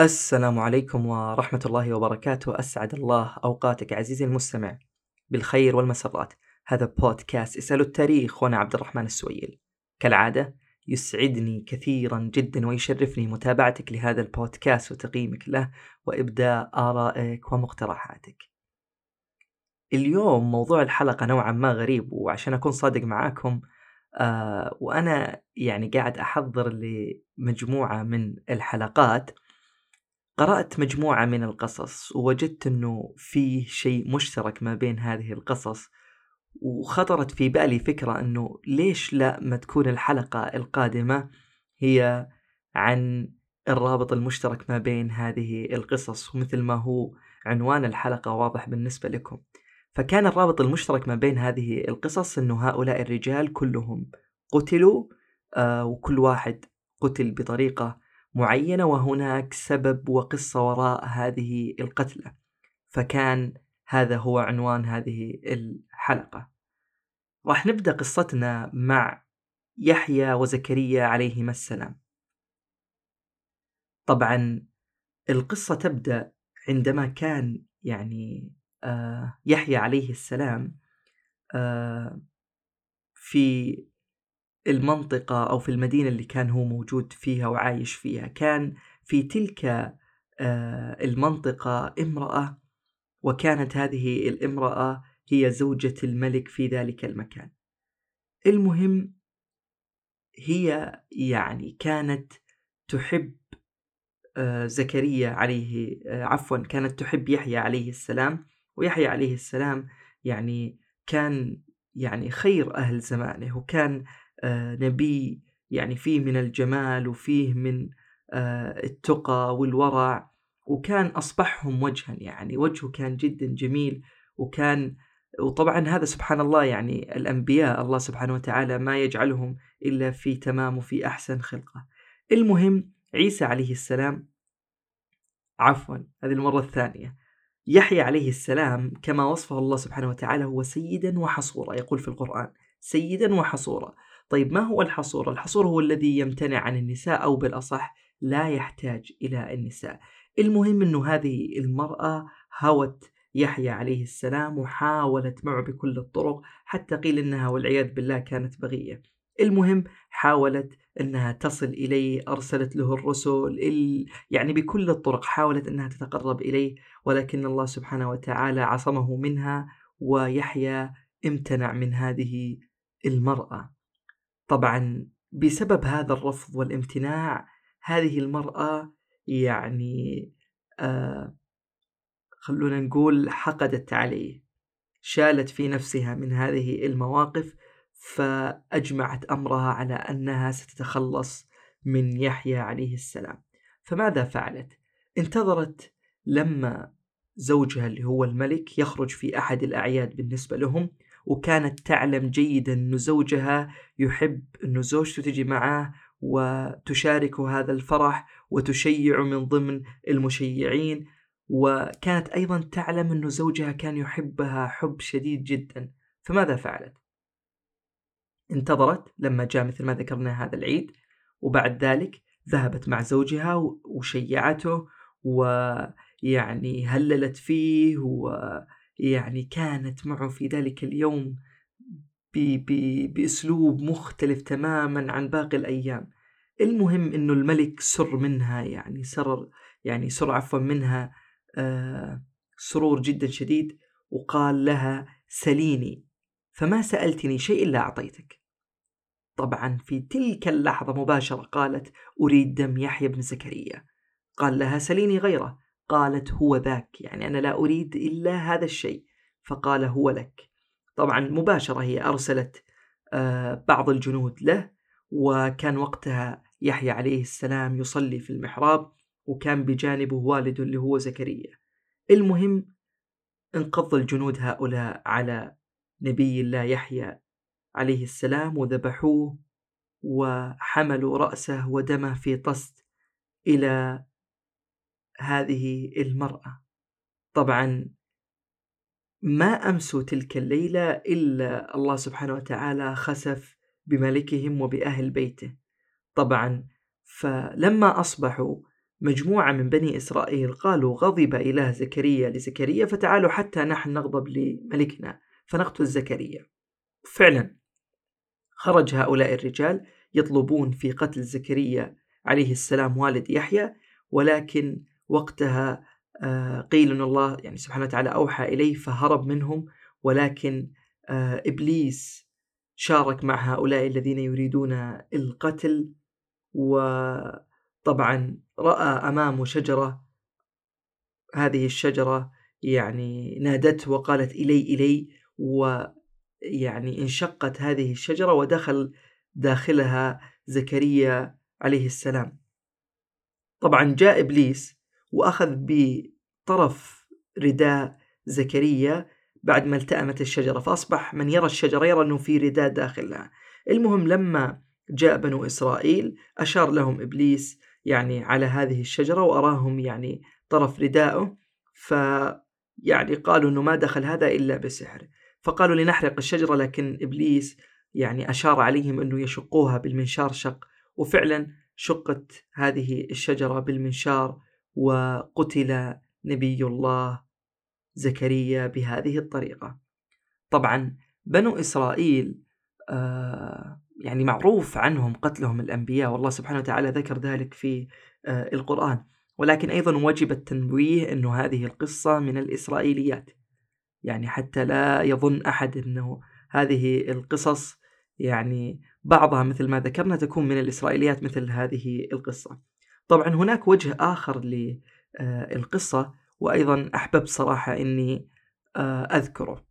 السلام عليكم ورحمة الله وبركاته. أسعد الله أوقاتك عزيزي المستمع بالخير والمسرات. هذا بودكاست اسألوا التاريخ وأنا عبد الرحمن السويل. كالعادة يسعدني كثيرا جدا ويشرفني متابعتك لهذا البودكاست وتقييمك له وإبداء آرائك ومقترحاتك. اليوم موضوع الحلقة نوعا ما غريب وعشان أكون صادق معاكم آه وأنا يعني قاعد أحضر لمجموعة من الحلقات. قرأت مجموعة من القصص ووجدت أنه فيه شيء مشترك ما بين هذه القصص وخطرت في بالي فكرة أنه ليش لا ما تكون الحلقة القادمة هي عن الرابط المشترك ما بين هذه القصص ومثل ما هو عنوان الحلقة واضح بالنسبة لكم. فكان الرابط المشترك ما بين هذه القصص أنه هؤلاء الرجال كلهم قتلوا آه وكل واحد قتل بطريقة معينة وهناك سبب وقصة وراء هذه القتلة فكان هذا هو عنوان هذه الحلقة. راح نبدأ قصتنا مع يحيى وزكريا عليهما السلام. طبعا القصة تبدأ عندما كان يعني آه يحيى عليه السلام آه في المنطقة أو في المدينة اللي كان هو موجود فيها وعايش فيها. كان في تلك آه، المنطقة امرأة وكانت هذه الامرأة هي زوجة الملك في ذلك المكان. المهم هي يعني كانت تحب آه، زكريا عليه آه، عفوا كانت تحب يحيى عليه السلام. ويحيى عليه السلام يعني كان يعني خير أهل زمانه وكان نبي يعني فيه من الجمال وفيه من آه، التقى والورع. وكان أصبحهم وجها يعني وجهه كان جدا جميل. وكان وطبعا هذا سبحان الله يعني الأنبياء الله سبحانه وتعالى ما يجعلهم إلا في تمام وفي أحسن خلقة. المهم عيسى عليه السلام عفوا هذه المرة الثانية يحيى عليه السلام كما وصفه الله سبحانه وتعالى هو سيدا وحصورا يقول في القرآن سيدا وحصورا. طيب ما هو الحصور؟ الحصور هو الذي يمتنع عن النساء أو بالأصح لا يحتاج إلى النساء. المهم أنه هذه المرأة هوت يحيى عليه السلام وحاولت معه بكل الطرق حتى قيل إنها والعياذ بالله كانت بغية. المهم حاولت إنها تصل إليه أرسلت له الرسل يعني بكل الطرق حاولت إنها تتقرب إليه ولكن الله سبحانه وتعالى عصمه منها ويحيى امتنع من هذه المرأة. طبعا بسبب هذا الرفض والامتناع هذه المرأة يعني آه خلونا نقول حقدت عليه شالت في نفسها من هذه المواقف فأجمعت أمرها على أنها ستتخلص من يحيى عليه السلام فماذا فعلت؟ انتظرت لما زوجها اللي هو الملك يخرج في أحد الأعياد بالنسبة لهم وكانت تعلم جيدا أن زوجها يحب أن زوجته تجي معاه وتشاركه هذا الفرح وتشيع من ضمن المشيعين وكانت أيضا تعلم أن زوجها كان يحبها حب شديد جدا فماذا فعلت؟ انتظرت لما جاء مثل ما ذكرنا هذا العيد وبعد ذلك ذهبت مع زوجها وشيعته ويعني هللت فيه و يعني كانت معه في ذلك اليوم بأسلوب مختلف تماما عن باقي الأيام. المهم أنه الملك سر منها يعني سر يعني سر عفوا منها آه سرور جدا شديد وقال لها سليني. فما سألتني شيء إلا أعطيتك. طبعا في تلك اللحظة مباشرة قالت أريد دم يحيى بن زكريا. قال لها سليني غيره. قالت هو ذاك يعني أنا لا أريد إلا هذا الشيء فقال هو لك. طبعا مباشرة هي أرسلت آه، بعض الجنود له وكان وقتها يحيى عليه السلام يصلي في المحراب وكان بجانبه والده اللي هو زكريا. المهم انقض الجنود هؤلاء على نبي الله يحيى عليه السلام وذبحوه وحملوا رأسه ودمه في طست إلى هذه المرأة. طبعا ما أمسوا تلك الليلة إلا الله سبحانه وتعالى خسف بملكهم وبأهل بيته. طبعا فلما أصبحوا مجموعة من بني إسرائيل قالوا غضب إله زكريا لزكريا فتعالوا حتى نحن نغضب لملكنا فنقتل زكريا. فعلا خرج هؤلاء الرجال يطلبون في قتل زكريا عليه السلام والد يحيى ولكن وقتها آه، قيل إن الله يعني سبحانه وتعالى أوحى إليه فهرب منهم ولكن آه، إبليس شارك مع هؤلاء الذين يريدون القتل وطبعا رأى أمامه شجرة. هذه الشجرة يعني نادته وقالت إلي إلي ويعني انشقت هذه الشجرة ودخل داخلها زكريا عليه السلام. طبعا جاء إبليس وأخذ بطرف رداء زكريا بعد ما التأمت الشجرة فأصبح من يرى الشجرة يرى أنه في رداء داخلها. المهم لما جاء بنو إسرائيل أشار لهم إبليس يعني على هذه الشجرة وأراهم يعني طرف رداءه ف يعني قالوا أنه ما دخل هذا إلا بسحر. فقالوا لنحرق الشجرة لكن إبليس يعني أشار عليهم أنه يشقوها بالمنشار شق. وفعلا شقت هذه الشجرة بالمنشار وقتل نبي الله زكريا بهذه الطريقة. طبعا بنو إسرائيل آه يعني معروف عنهم قتلهم الأنبياء والله سبحانه وتعالى ذكر ذلك في آه القرآن. ولكن أيضا وجب التنويه أنه هذه القصة من الإسرائيليات. يعني حتى لا يظن أحد أنه هذه القصص يعني بعضها مثل ما ذكرنا تكون من الإسرائيليات مثل هذه القصة. طبعا هناك وجه آخر للقصة وأيضا أحببت صراحة أني آه، أذكره.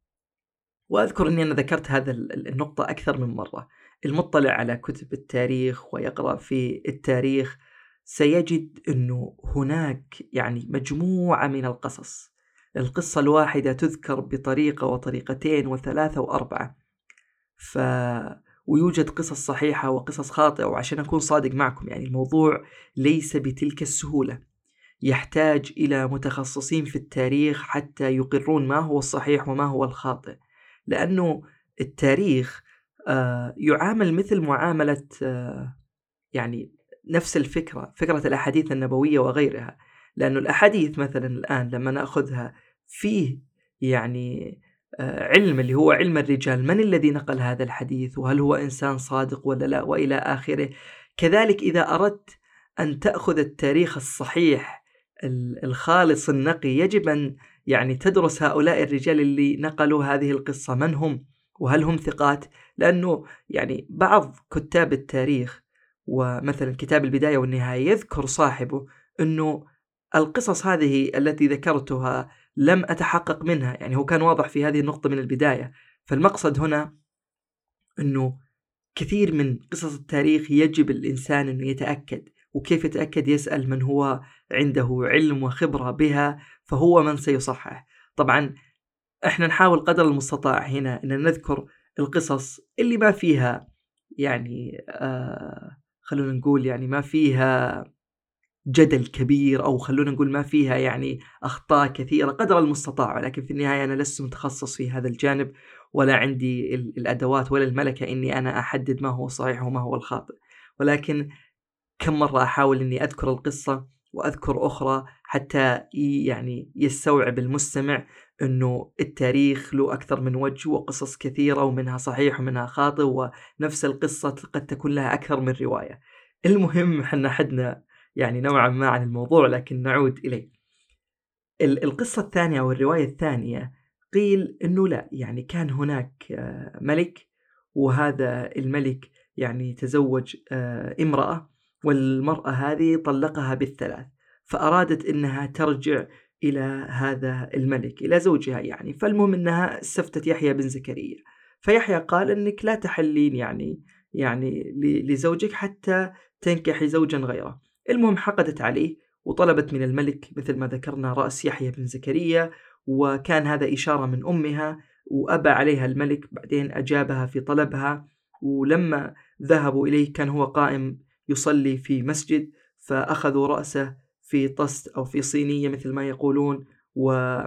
وأذكر أني أنا ذكرت هذا النقطة أكثر من مرة. المطلع على كتب التاريخ ويقرأ في التاريخ سيجد أنه هناك يعني مجموعة من القصص. القصة الواحدة تذكر بطريقة وطريقتين وثلاثة وأربعة. ف ويوجد قصص صحيحة وقصص خاطئة وعشان أكون صادق معكم يعني الموضوع ليس بتلك السهولة. يحتاج إلى متخصصين في التاريخ حتى يقرون ما هو الصحيح وما هو الخاطئ. لأنه التاريخ آه، يعامل مثل معاملة آه، يعني نفس الفكرة فكرة الأحاديث النبوية وغيرها. لأنه الأحاديث مثلا الآن لما نأخذها فيه يعني علم اللي هو علم الرجال. من الذي نقل هذا الحديث؟ وهل هو إنسان صادق ولا لا؟ وإلى آخره. كذلك إذا أردت أن تأخذ التاريخ الصحيح الخالص النقي يجب أن يعني تدرس هؤلاء الرجال اللي نقلوا هذه القصة. من هم؟ وهل هم ثقات؟ لأنه يعني بعض كتاب التاريخ ومثلا كتاب البداية والنهاية يذكر صاحبه أنه القصص هذه التي ذكرتها لم أتحقق منها. يعني هو كان واضح في هذه النقطة من البداية. فالمقصد هنا أنه كثير من قصص التاريخ يجب الإنسان أنه يتأكد وكيف يتأكد؟ يسأل من هو عنده علم وخبرة بها فهو من سيصحح. طبعا إحنا نحاول قدر المستطاع هنا إن نذكر القصص اللي ما فيها يعني آه خلونا نقول يعني ما فيها جدل كبير أو خلونا نقول ما فيها يعني أخطاء كثيرة قدر المستطاع ولكن في النهاية أنا لست متخصص في هذا الجانب ولا عندي الأدوات ولا الملكة إني أنا أحدد ما هو الصحيح وما هو الخاطئ. ولكن كم مرة أحاول إني أذكر القصة وأذكر أخرى حتى يعني يستوعب المستمع أنه التاريخ له أكثر من وجه وقصص كثيرة ومنها صحيح ومنها خاطئ ونفس القصة قد تكون لها أكثر من رواية. المهم إحنا حدنا يعني نوعا ما عن الموضوع لكن نعود إليه. القصة الثانية أو الرواية الثانية قيل أنه لا يعني كان هناك آه، ملك وهذا الملك يعني تزوج آه، امرأة والمرأة هذه طلقها بالثلاث فأرادت أنها ترجع إلى هذا الملك إلى زوجها يعني. فالمهم أنها استفتت يحيى بن زكريا. فيحيى قال أنك لا تحلين يعني يعني لزوجك حتى تنكحي زوجا غيره. المهم حقدت عليه وطلبت من الملك مثل ما ذكرنا رأس يحيى بن زكريا وكان هذا إشارة من أمها وأبى عليها الملك بعدين أجابها في طلبها ولما ذهبوا إليه كان هو قائم يصلي في مسجد فأخذوا رأسه في طست أو في صينية مثل ما يقولون و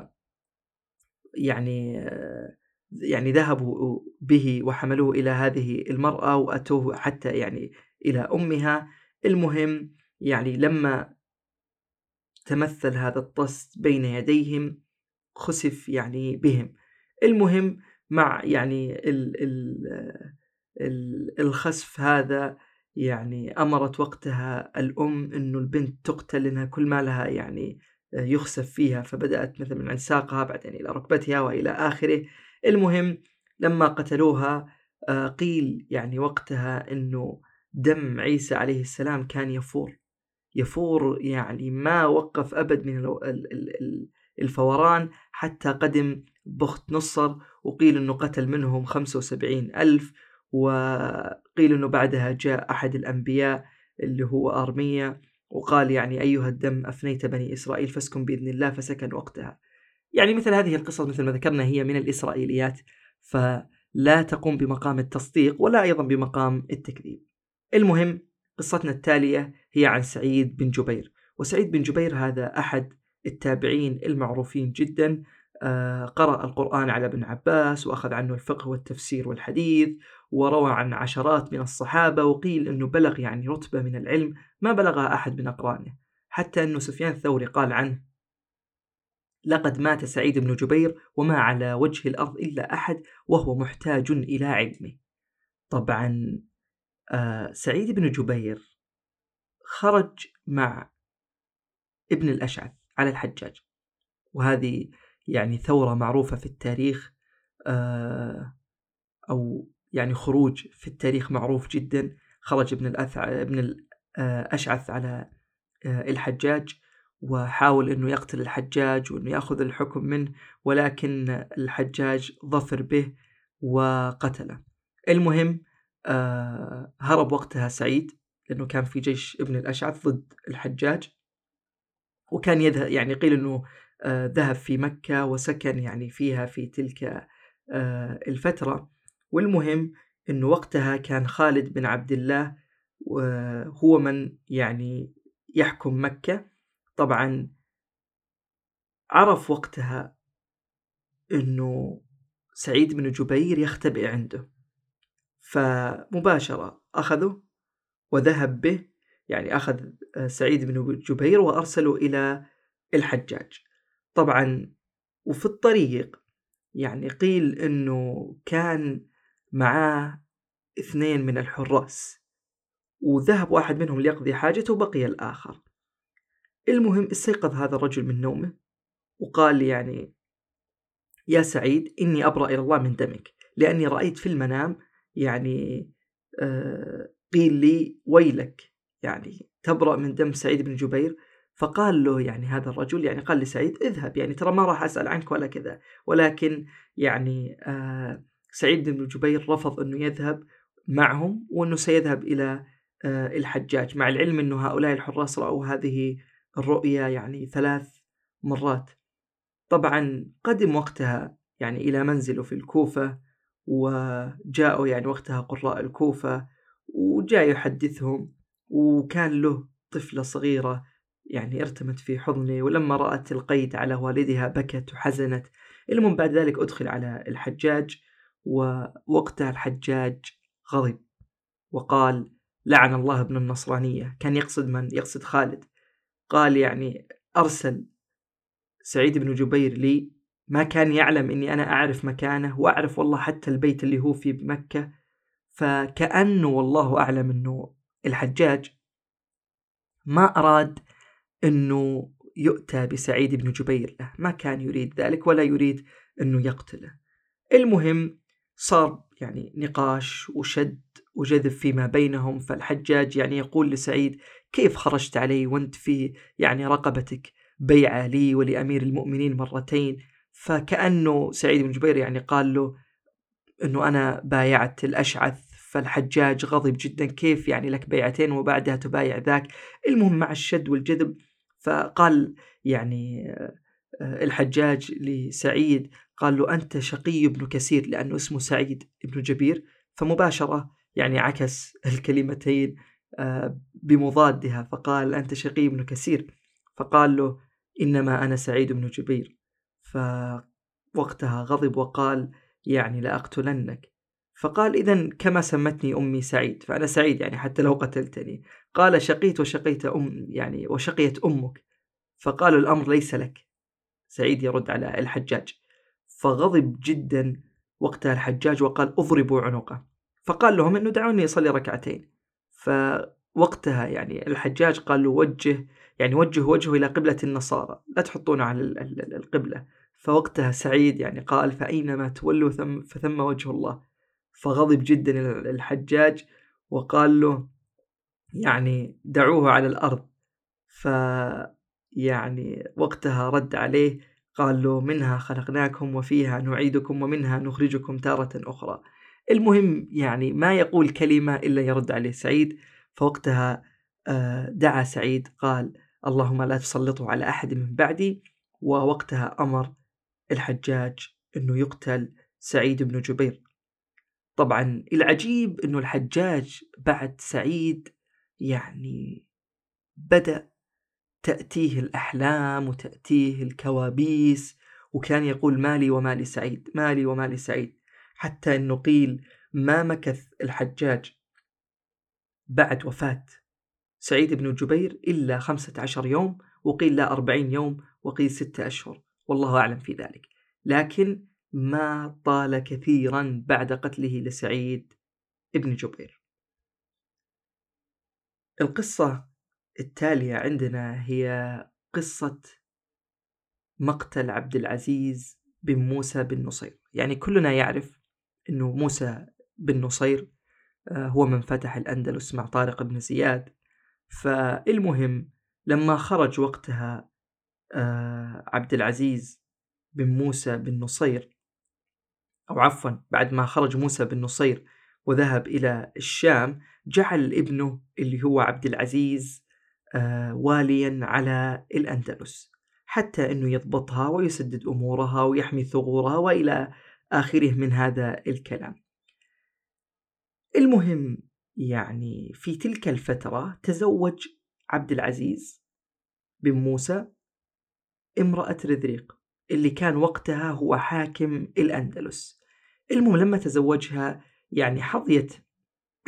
يعني يعني ذهبوا به وحملوه إلى هذه المرأة وأتوه حتى يعني إلى أمها. المهم يعني لما تمثل هذا الطست بين يديهم خسف يعني بهم. المهم مع يعني ال ال ال الخسف هذا يعني أمرت وقتها الأم أنه البنت تقتل لأنها كل ما لها يعني يخسف فيها فبدأت مثلا من عند ساقها بعدين إلى ركبتها وإلى آخره. المهم لما قتلوها آه، قيل يعني وقتها أنه دم عيسى عليه السلام كان يفور. يفور يعني ما وقف أبد من الفوران حتى قدم بخت نصر وقيل أنه قتل منهم خمسة وسبعين ألف وقيل أنه بعدها جاء أحد الأنبياء اللي هو أرمية وقال يعني أيها الدم أفنيت بني إسرائيل فاسكن بإذن الله فسكن وقتها. يعني مثل هذه القصص مثل ما ذكرنا هي من الإسرائيليات فلا تقوم بمقام التصديق ولا أيضا بمقام التكذيب. المهم قصتنا التالية هي عن سعيد بن جبير وسعيد بن جبير هذا أحد التابعين المعروفين جدا آه، قرأ القرآن على ابن عباس وأخذ عنه الفقه والتفسير والحديث وروى عن عشرات من الصحابة وقيل أنه بلغ يعني رتبة من العلم ما بلغها أحد من أقرانه حتى أنه سفيان الثوري قال عنه لقد مات سعيد بن جبير وما على وجه الأرض إلا أحد وهو محتاج إلى علمه. طبعا آه سعيد بن جبير خرج مع ابن الأشعث على الحجاج وهذه يعني ثورة معروفة في التاريخ آه أو يعني خروج في التاريخ معروف جدا خرج ابن الأثع ابن الأشعث على آه، الحجاج وحاول إنه يقتل الحجاج وإنه يأخذ الحكم منه ولكن الحجاج ظفر به وقتله. المهم آه، هرب وقتها سعيد لأنه كان في جيش ابن الأشعث ضد الحجاج. وكان يذهب يعني قيل إنه آه، ذهب في مكة وسكن يعني فيها في تلك الفترة. والمهم إنه وقتها كان خالد بن عبد الله هو من يعني يحكم مكة. طبعا عرف وقتها إنه سعيد بن جبير يختبئ عنده. فمباشرة أخذه وذهب به يعني أخذ سعيد بن جبير وأرسله إلى الحجاج. طبعا وفي الطريق يعني قيل أنه كان معاه اثنين من الحراس وذهب واحد منهم ليقضي حاجته وبقي الآخر. المهم استيقظ هذا الرجل من نومه وقال يعني يا سعيد إني أبرأ إلى الله من دمك لأني رأيت في المنام يعني آه قيل لي ويلك؟ يعني تبرأ من دم سعيد بن جبير؟ فقال له يعني هذا الرجل يعني قال لسعيد اذهب يعني ترى ما راح أسأل عنك ولا كذا. ولكن يعني آه سعيد بن جبير رفض أنه يذهب معهم وأنه سيذهب إلى آه، الحجاج مع العلم أنه هؤلاء الحراس رأوا هذه الرؤيا يعني ثلاث مرات. طبعا قدم وقتها يعني إلى منزله في الكوفة وجاءوا يعني وقتها قراء الكوفة وجاء يحدثهم وكان له طفلة صغيرة يعني ارتمت في حضنه ولما رأت القيد على والدها بكت وحزنت. المهم بعد ذلك أدخل على الحجاج ووقتها الحجاج غضب وقال لعن الله ابن النصرانية. كان يقصد من؟ يقصد خالد. قال يعني أرسل سعيد بن جبير لي ما كان يعلم أني أنا أعرف مكانه وأعرف والله حتى البيت اللي هو في مكة فكأنه والله أعلم أنه الحجاج ما أراد أنه يؤتى بسعيد بن جبير له. ما كان يريد ذلك ولا يريد أنه يقتله. المهم صار يعني نقاش وشد وجذب فيما بينهم. فالحجاج يعني يقول لسعيد كيف خرجت علي وأنت في يعني رقبتك بيعة لي ولأمير المؤمنين مرتين؟ فكأنه سعيد بن جبير يعني قال له إنه أنا بايعت الأشعث فالحجاج غضب جدا كيف يعني لك بيعتين وبعدها تبايع ذاك؟ المهم مع الشد والجذب فقال يعني آه، الحجاج لسعيد قال له أنت شقي ابن كثير لأنه اسمه سعيد ابن جبير فمباشرة يعني عكس الكلمتين آه، بمضادها فقال أنت شقي ابن كثير فقال له إنما أنا سعيد بن جبير. فوقتها غضب وقال يعني لأقتلنك. فقال إذا كما سمتني أمي سعيد. فأنا سعيد يعني حتى لو قتلتني. قال شقيت وشقيت أم يعني وشقيت أمك. فقالوا الأمر ليس لك. سعيد يرد على الحجاج. فغضب جدا وقتها الحجاج وقال أضربوا عنقه. فقال لهم إنه دعوني أصلي ركعتين. فوقتها يعني الحجاج قال له وجه يعني وجه وجهه إلى قبلة النصارى لا تحطونه على القبلة. فوقتها سعيد يعني قال فأينما تولوا ثم فثم وجه الله. فغضب جدا الحجاج وقال له يعني دعوه على الأرض. ف يعني وقتها رد عليه قال له منها خلقناكم وفيها نعيدكم ومنها نخرجكم تارة أخرى. المهم يعني ما يقول كلمة إلا يرد عليه سعيد. فوقتها آه، دعا سعيد قال اللهم لا تسلطه على أحد من بعدي. ووقتها أمر الحجاج أنه يقتل سعيد بن جبير. طبعا العجيب أنه الحجاج بعد سعيد يعني بدأ تأتيه الأحلام وتأتيه الكوابيس وكان يقول مالي ومالي سعيد مالي ومالي سعيد. حتى أنه قيل ما مكث الحجاج بعد وفاة سعيد بن جبير إلا خمسة عشر يوم وقيل لا أربعين يوم وقيل ستة أشهر والله أعلم في ذلك. لكن ما طال كثيرا بعد قتله لسعيد ابن جبير. القصة التالية عندنا هي قصة مقتل عبد العزيز بن موسى بن نصير. يعني كلنا يعرف أنه موسى بن نصير آه، هو من فتح الأندلس مع طارق بن زياد. فالمهم لما خرج وقتها آه، عبد العزيز بن موسى بن نصير أو عفوا بعد ما خرج موسى بن نصير وذهب إلى الشام جعل ابنه اللي هو عبد العزيز آه، واليا على الأندلس حتى أنه يضبطها ويسدد أمورها ويحمي ثغورها وإلى آخره من هذا الكلام. المهم يعني في تلك الفترة تزوج عبد العزيز بن موسى امرأة رذريق اللي كان وقتها هو حاكم الأندلس. المهم لما تزوجها يعني حظيت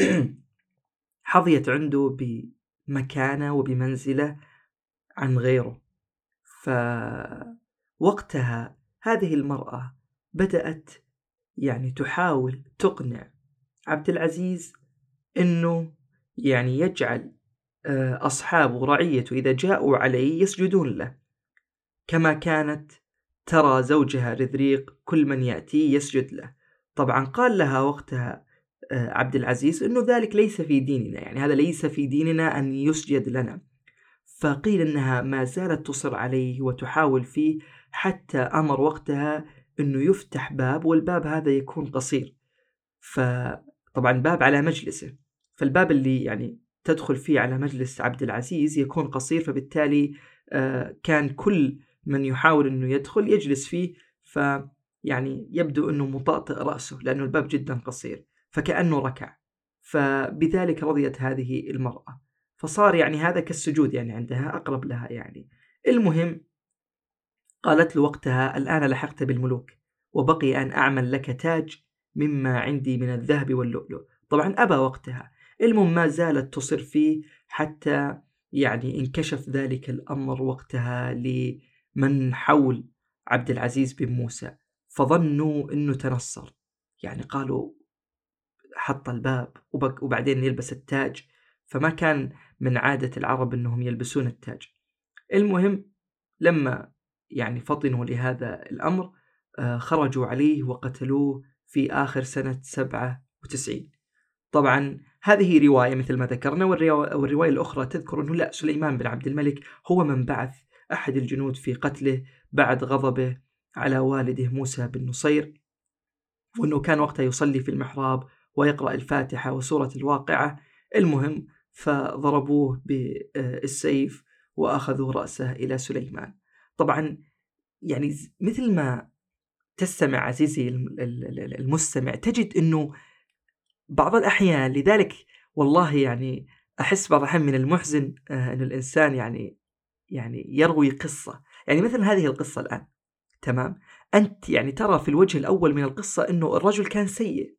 حظيت عنده بمكانة وبمنزلة عن غيره. فوقتها هذه المرأة بدأت يعني تحاول تقنع عبد العزيز إنه يعني يجعل آه، أصحابه ورعيته إذا جاءوا عليه يسجدون له. كما كانت ترى زوجها رذريق كل من يأتي يسجد له. طبعا قال لها وقتها آه، عبد العزيز إنه ذلك ليس في ديننا يعني هذا ليس في ديننا أن يسجد لنا. فقيل إنها ما زالت تصر عليه وتحاول فيه حتى أمر وقتها إنه يفتح باب والباب هذا يكون قصير. فطبعا باب على مجلسه. فالباب اللي يعني تدخل فيه على مجلس عبد العزيز يكون قصير فبالتالي آه، كان كل من يحاول إنه يدخل يجلس فيه ف يعني يبدو إنه مطأطئ رأسه لأنه الباب جدا قصير فكأنه ركع. فبذلك رضيت هذه المرأة. فصار يعني هذا كالسجود يعني عندها أقرب لها يعني. المهم قالت له وقتها الآن لحقت بالملوك وبقي أن أعمل لك تاج مما عندي من الذهب واللؤلؤ. طبعا أبى وقتها المهم ما زالت تصر فيه حتى يعني انكشف ذلك الأمر وقتها لمن حول عبد العزيز بن موسى. فظنوا أنه تنصر. يعني قالوا حط الباب وبعدين يلبس التاج. فما كان من عادة العرب أنهم يلبسون التاج. المهم لما يعني فطنوا لهذا الأمر آه، خرجوا عليه وقتلوه في آخر سنة سبعة وتسعين. طبعا هذه رواية مثل ما ذكرنا والرواية الأخرى تذكر أنه لا سليمان بن عبد الملك هو من بعث أحد الجنود في قتله بعد غضبه على والده موسى بن نصير وأنه كان وقتها يصلي في المحراب ويقرأ الفاتحة وسورة الواقعة. المهم فضربوه بالسيف وأخذوا رأسه إلى سليمان. طبعا يعني مثل ما تستمع عزيزي المستمع تجد أنه بعض الأحيان لذلك والله يعني أحس بعض الأحيان من المحزن آه، أن الإنسان يعني يعني يروي قصة. يعني مثل هذه القصة الآن تمام؟ أنت يعني ترى في الوجه الأول من القصة أنه الرجل كان سيء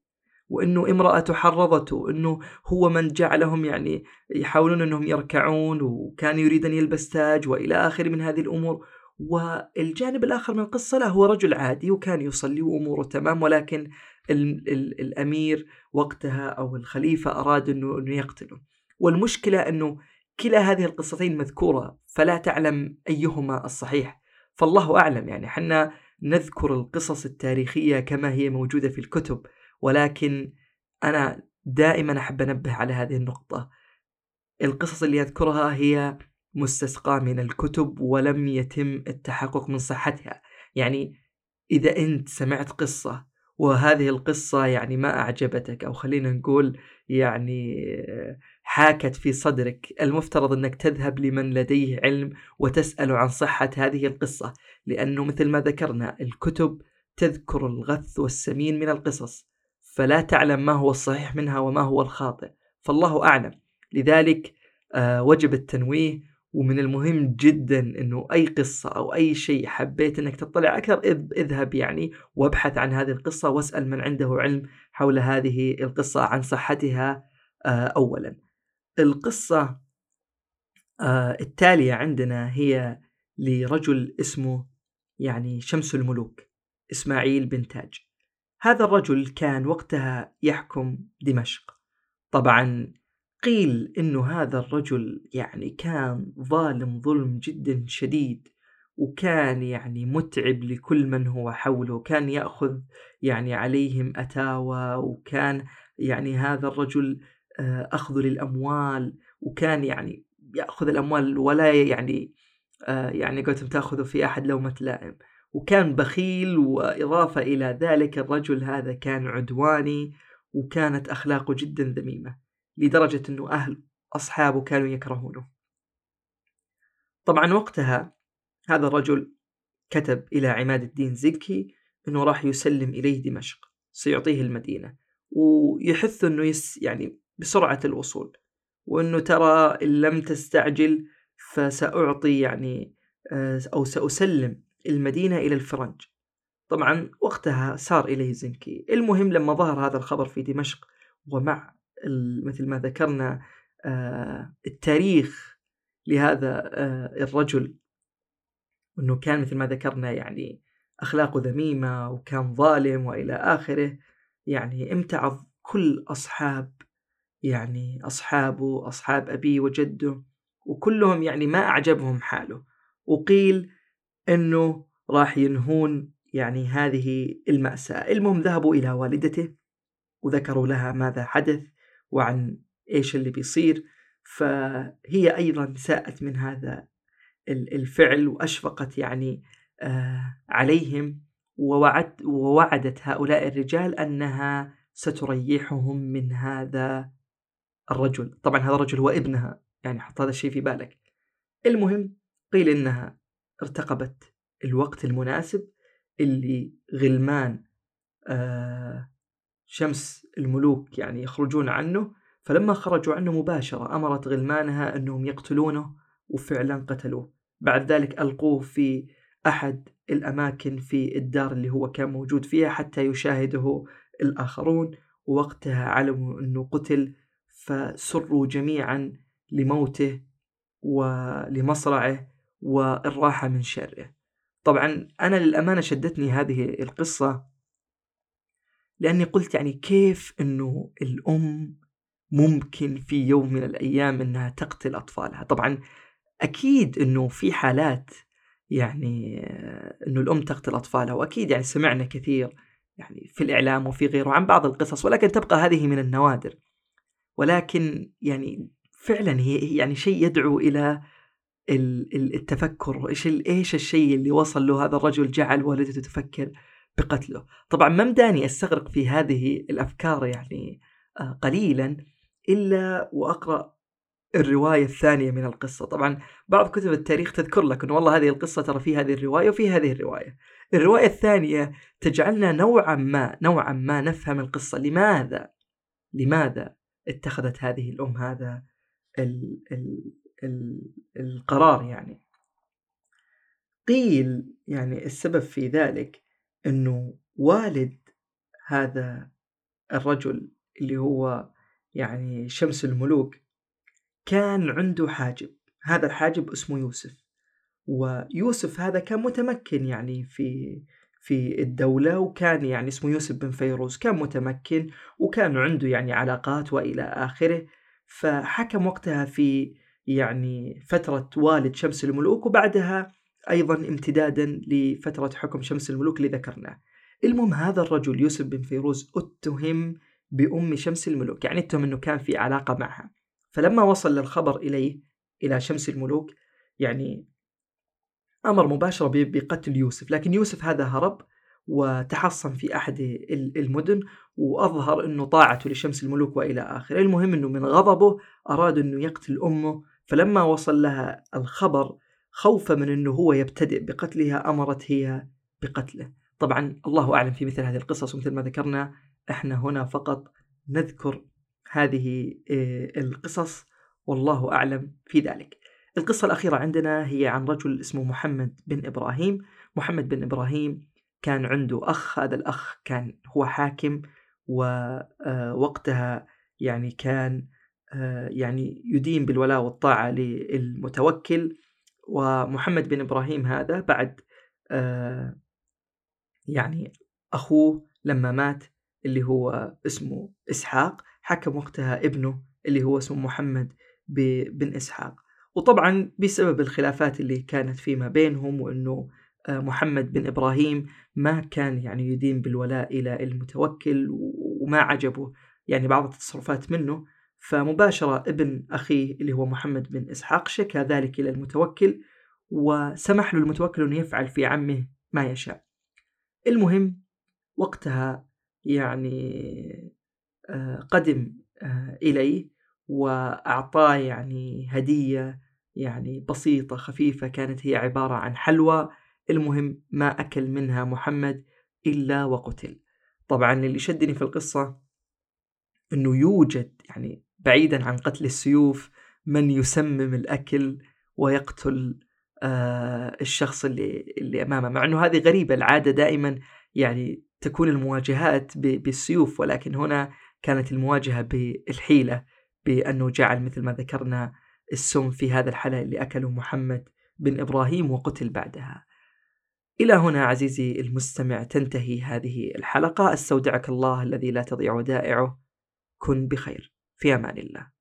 وإنه امرأته حرضته انه هو من جعلهم يعني يحاولون إنهم يركعون وكان يريد أن يلبس تاج وإلى اخره من هذه الأمور. والجانب الآخر من القصة لا هو رجل عادي وكان يصلي وأموره تمام ولكن ال ال الأمير وقتها أو الخليفة أراد إنه إنه يقتله. والمشكلة إنه كلا هذه القصتين مذكورة فلا تعلم أيهما الصحيح. فالله أعلم يعني حنا نذكر القصص التاريخية كما هي موجودة في الكتب ولكن أنا دائما أحب أنبه على هذه النقطة. القصص اللي أذكرها هي مستسقاة من الكتب ولم يتم التحقق من صحتها. يعني إذا أنت سمعت قصة وهذه القصة يعني ما أعجبتك أو خلينا نقول يعني حاكت في صدرك. المفترض أنك تذهب لمن لديه علم وتسأل عن صحة هذه القصة لأنه مثل ما ذكرنا الكتب تذكر الغث والسمين من القصص فلا تعلم ما هو الصحيح منها وما هو الخاطئ. فالله أعلم. لذلك آه، وجب التنويه ومن المهم جدا إنه أي قصة أو أي شيء حبيت إنك تطلع أكثر إذهب يعني وابحث عن هذه القصة واسأل من عنده علم حول هذه القصة عن صحتها آه، اولا. القصة آه، التالية عندنا هي لرجل اسمه يعني شمس الملوك إسماعيل بن تاج. هذا الرجل كان وقتها يحكم دمشق. طبعا قيل إنه هذا الرجل يعني كان ظالم ظلم جدا شديد وكان يعني متعب لكل من هو حوله كان يأخذ يعني عليهم أتاوى وكان يعني هذا الرجل آه، أخذ للأموال وكان يعني يأخذ الأموال ولا يعني آه، يعني قلتم تأخذوا في أحد لومة لائم. وكان بخيل وإضافة إلى ذلك الرجل هذا كان عدواني وكانت أخلاقه جدا ذميمة. لدرجة أنه أهل أصحابه كانوا يكرهونه. طبعا وقتها هذا الرجل كتب إلى عماد الدين زكي أنه راح يسلم إليه دمشق سيعطيه المدينة ويحث أنه يس يعني بسرعة الوصول وأنه ترى إن لم تستعجل فسأعطي يعني آه، أو سأسلم المدينة إلى الفرنج. طبعا وقتها سار إليه زنكي. المهم لما ظهر هذا الخبر في دمشق ومع مثل ما ذكرنا آه، التاريخ لهذا آه، الرجل. إنه كان مثل ما ذكرنا يعني أخلاقه ذميمة وكان ظالم وإلى آخره يعني امتعض كل أصحاب يعني أصحابه أصحاب أبيه وجده وكلهم يعني ما أعجبهم حاله. وقيل إنه راح ينهون يعني هذه المأساة. المهم ذهبوا إلى والدته وذكروا لها ماذا حدث. وعن إيش اللي بيصير. فهي أيضا ساءت من هذا الفعل وأشفقت يعني آه، عليهم. ووعد ووعدت هؤلاء الرجال أنها ستريحهم من هذا الرجل. طبعا هذا الرجل هو ابنها يعني حط هذا الشيء في بالك. المهم قيل إنها ارتقبت الوقت المناسب اللي غلمان آه شمس الملوك يعني يخرجون عنه فلما خرجوا عنه مباشرة أمرت غلمانها أنهم يقتلونه وفعلا قتلوه. بعد ذلك ألقوه في أحد الأماكن في الدار اللي هو كان موجود فيها حتى يشاهده الآخرون. ووقتها علموا أنه قتل فسروا جميعا لموته ولمصرعه والراحة من شره. طبعا أنا للأمانة شدتني هذه القصة لأني قلت يعني كيف إنه الأم ممكن في يوم من الأيام إنها تقتل أطفالها؟ طبعا أكيد إنه في حالات يعني إنه الأم تقتل أطفالها وأكيد يعني سمعنا كثير يعني في الإعلام وفي غيره عن بعض القصص ولكن تبقى هذه من النوادر. ولكن يعني فعلا هي يعني شيء يدعو إلى التفكر إيش إيش الشيء اللي وصل له هذا الرجل جعل والدته تفكر بقتله. طبعا ما مداني أستغرق في هذه الأفكار يعني آه، قليلا إلا وأقرأ الرواية الثانية من القصة. طبعا بعض كتب التاريخ تذكر لك إنه والله هذه القصة ترى في هذه الرواية وفي هذه الرواية. الرواية الثانية تجعلنا نوعا ما نوعا ما نفهم القصة. لماذا؟ لماذا اتخذت هذه الأم هذا ال ال ال القرار يعني؟ قيل يعني السبب في ذلك إنه والد هذا الرجل اللي هو يعني شمس الملوك كان عنده حاجب. هذا الحاجب اسمه يوسف. ويوسف هذا كان متمكن يعني في في الدولة وكان يعني اسمه يوسف بن فيروز كان متمكن وكان عنده يعني علاقات وإلى آخره. فحكم وقتها في يعني فترة والد شمس الملوك وبعدها أيضا امتدادا لفترة حكم شمس الملوك اللي ذكرناه. المهم هذا الرجل يوسف بن فيروز اتهم بأم شمس الملوك يعني اتهم أنه كان في علاقة معها. فلما وصل الخبر إليه إلى شمس الملوك يعني أمر مباشرة بقتل يوسف. لكن يوسف هذا هرب وتحصن في أحد المدن وأظهر أنه طاعته لشمس الملوك وإلى آخره. المهم أنه من غضبه أراد أنه يقتل أمه. فلما وصل لها الخبر خوفا من أنه هو يبتدئ بقتلها أمرت هي بقتله. طبعا الله أعلم في مثل هذه القصص ومثل ما ذكرنا إحنا هنا فقط نذكر هذه آه، القصص والله أعلم في ذلك. القصة الأخيرة عندنا هي عن رجل اسمه محمد بن إبراهيم. محمد بن إبراهيم كان عنده أخ هذا الأخ كان هو حاكم ووقتها آه، يعني كان آه، يعني يدين بالولاء والطاعة للمتوكل. ومحمد بن إبراهيم هذا بعد يعني أخوه لما مات اللي هو اسمه إسحاق حكم وقتها ابنه اللي هو اسمه محمد بن إسحاق. وطبعا بسبب الخلافات اللي كانت فيما بينهم وأنه آه، محمد بن إبراهيم ما كان يعني يدين بالولاء إلى المتوكل وما عجبه يعني بعض التصرفات منه فمباشرة ابن أخيه اللي هو محمد بن إسحاق شكى ذلك إلى المتوكل وسمح له المتوكل أنه يفعل في عمه ما يشاء. المهم وقتها يعني آه، قدم آه، إليه وأعطاه يعني هدية يعني بسيطة خفيفة كانت هي عبارة عن حلوى. المهم ما أكل منها محمد إلا وقتل. طبعا اللي شدني في القصة أنه يوجد يعني بعيدا عن قتل السيوف من يسمم الأكل ويقتل آه الشخص اللي اللي أمامه. مع إنه هذه غريبة العادة دائما يعني تكون المواجهات بالسيوف ولكن هنا كانت المواجهة بالحيلة بأنه جعل مثل ما ذكرنا السم في هذا الحلال اللي أكله محمد بن إبراهيم وقتل بعدها. إلى هنا عزيزي المستمع تنتهي هذه الحلقة. أستودعك الله الذي لا تضيع ودائعه كن بخير. في أمان الله.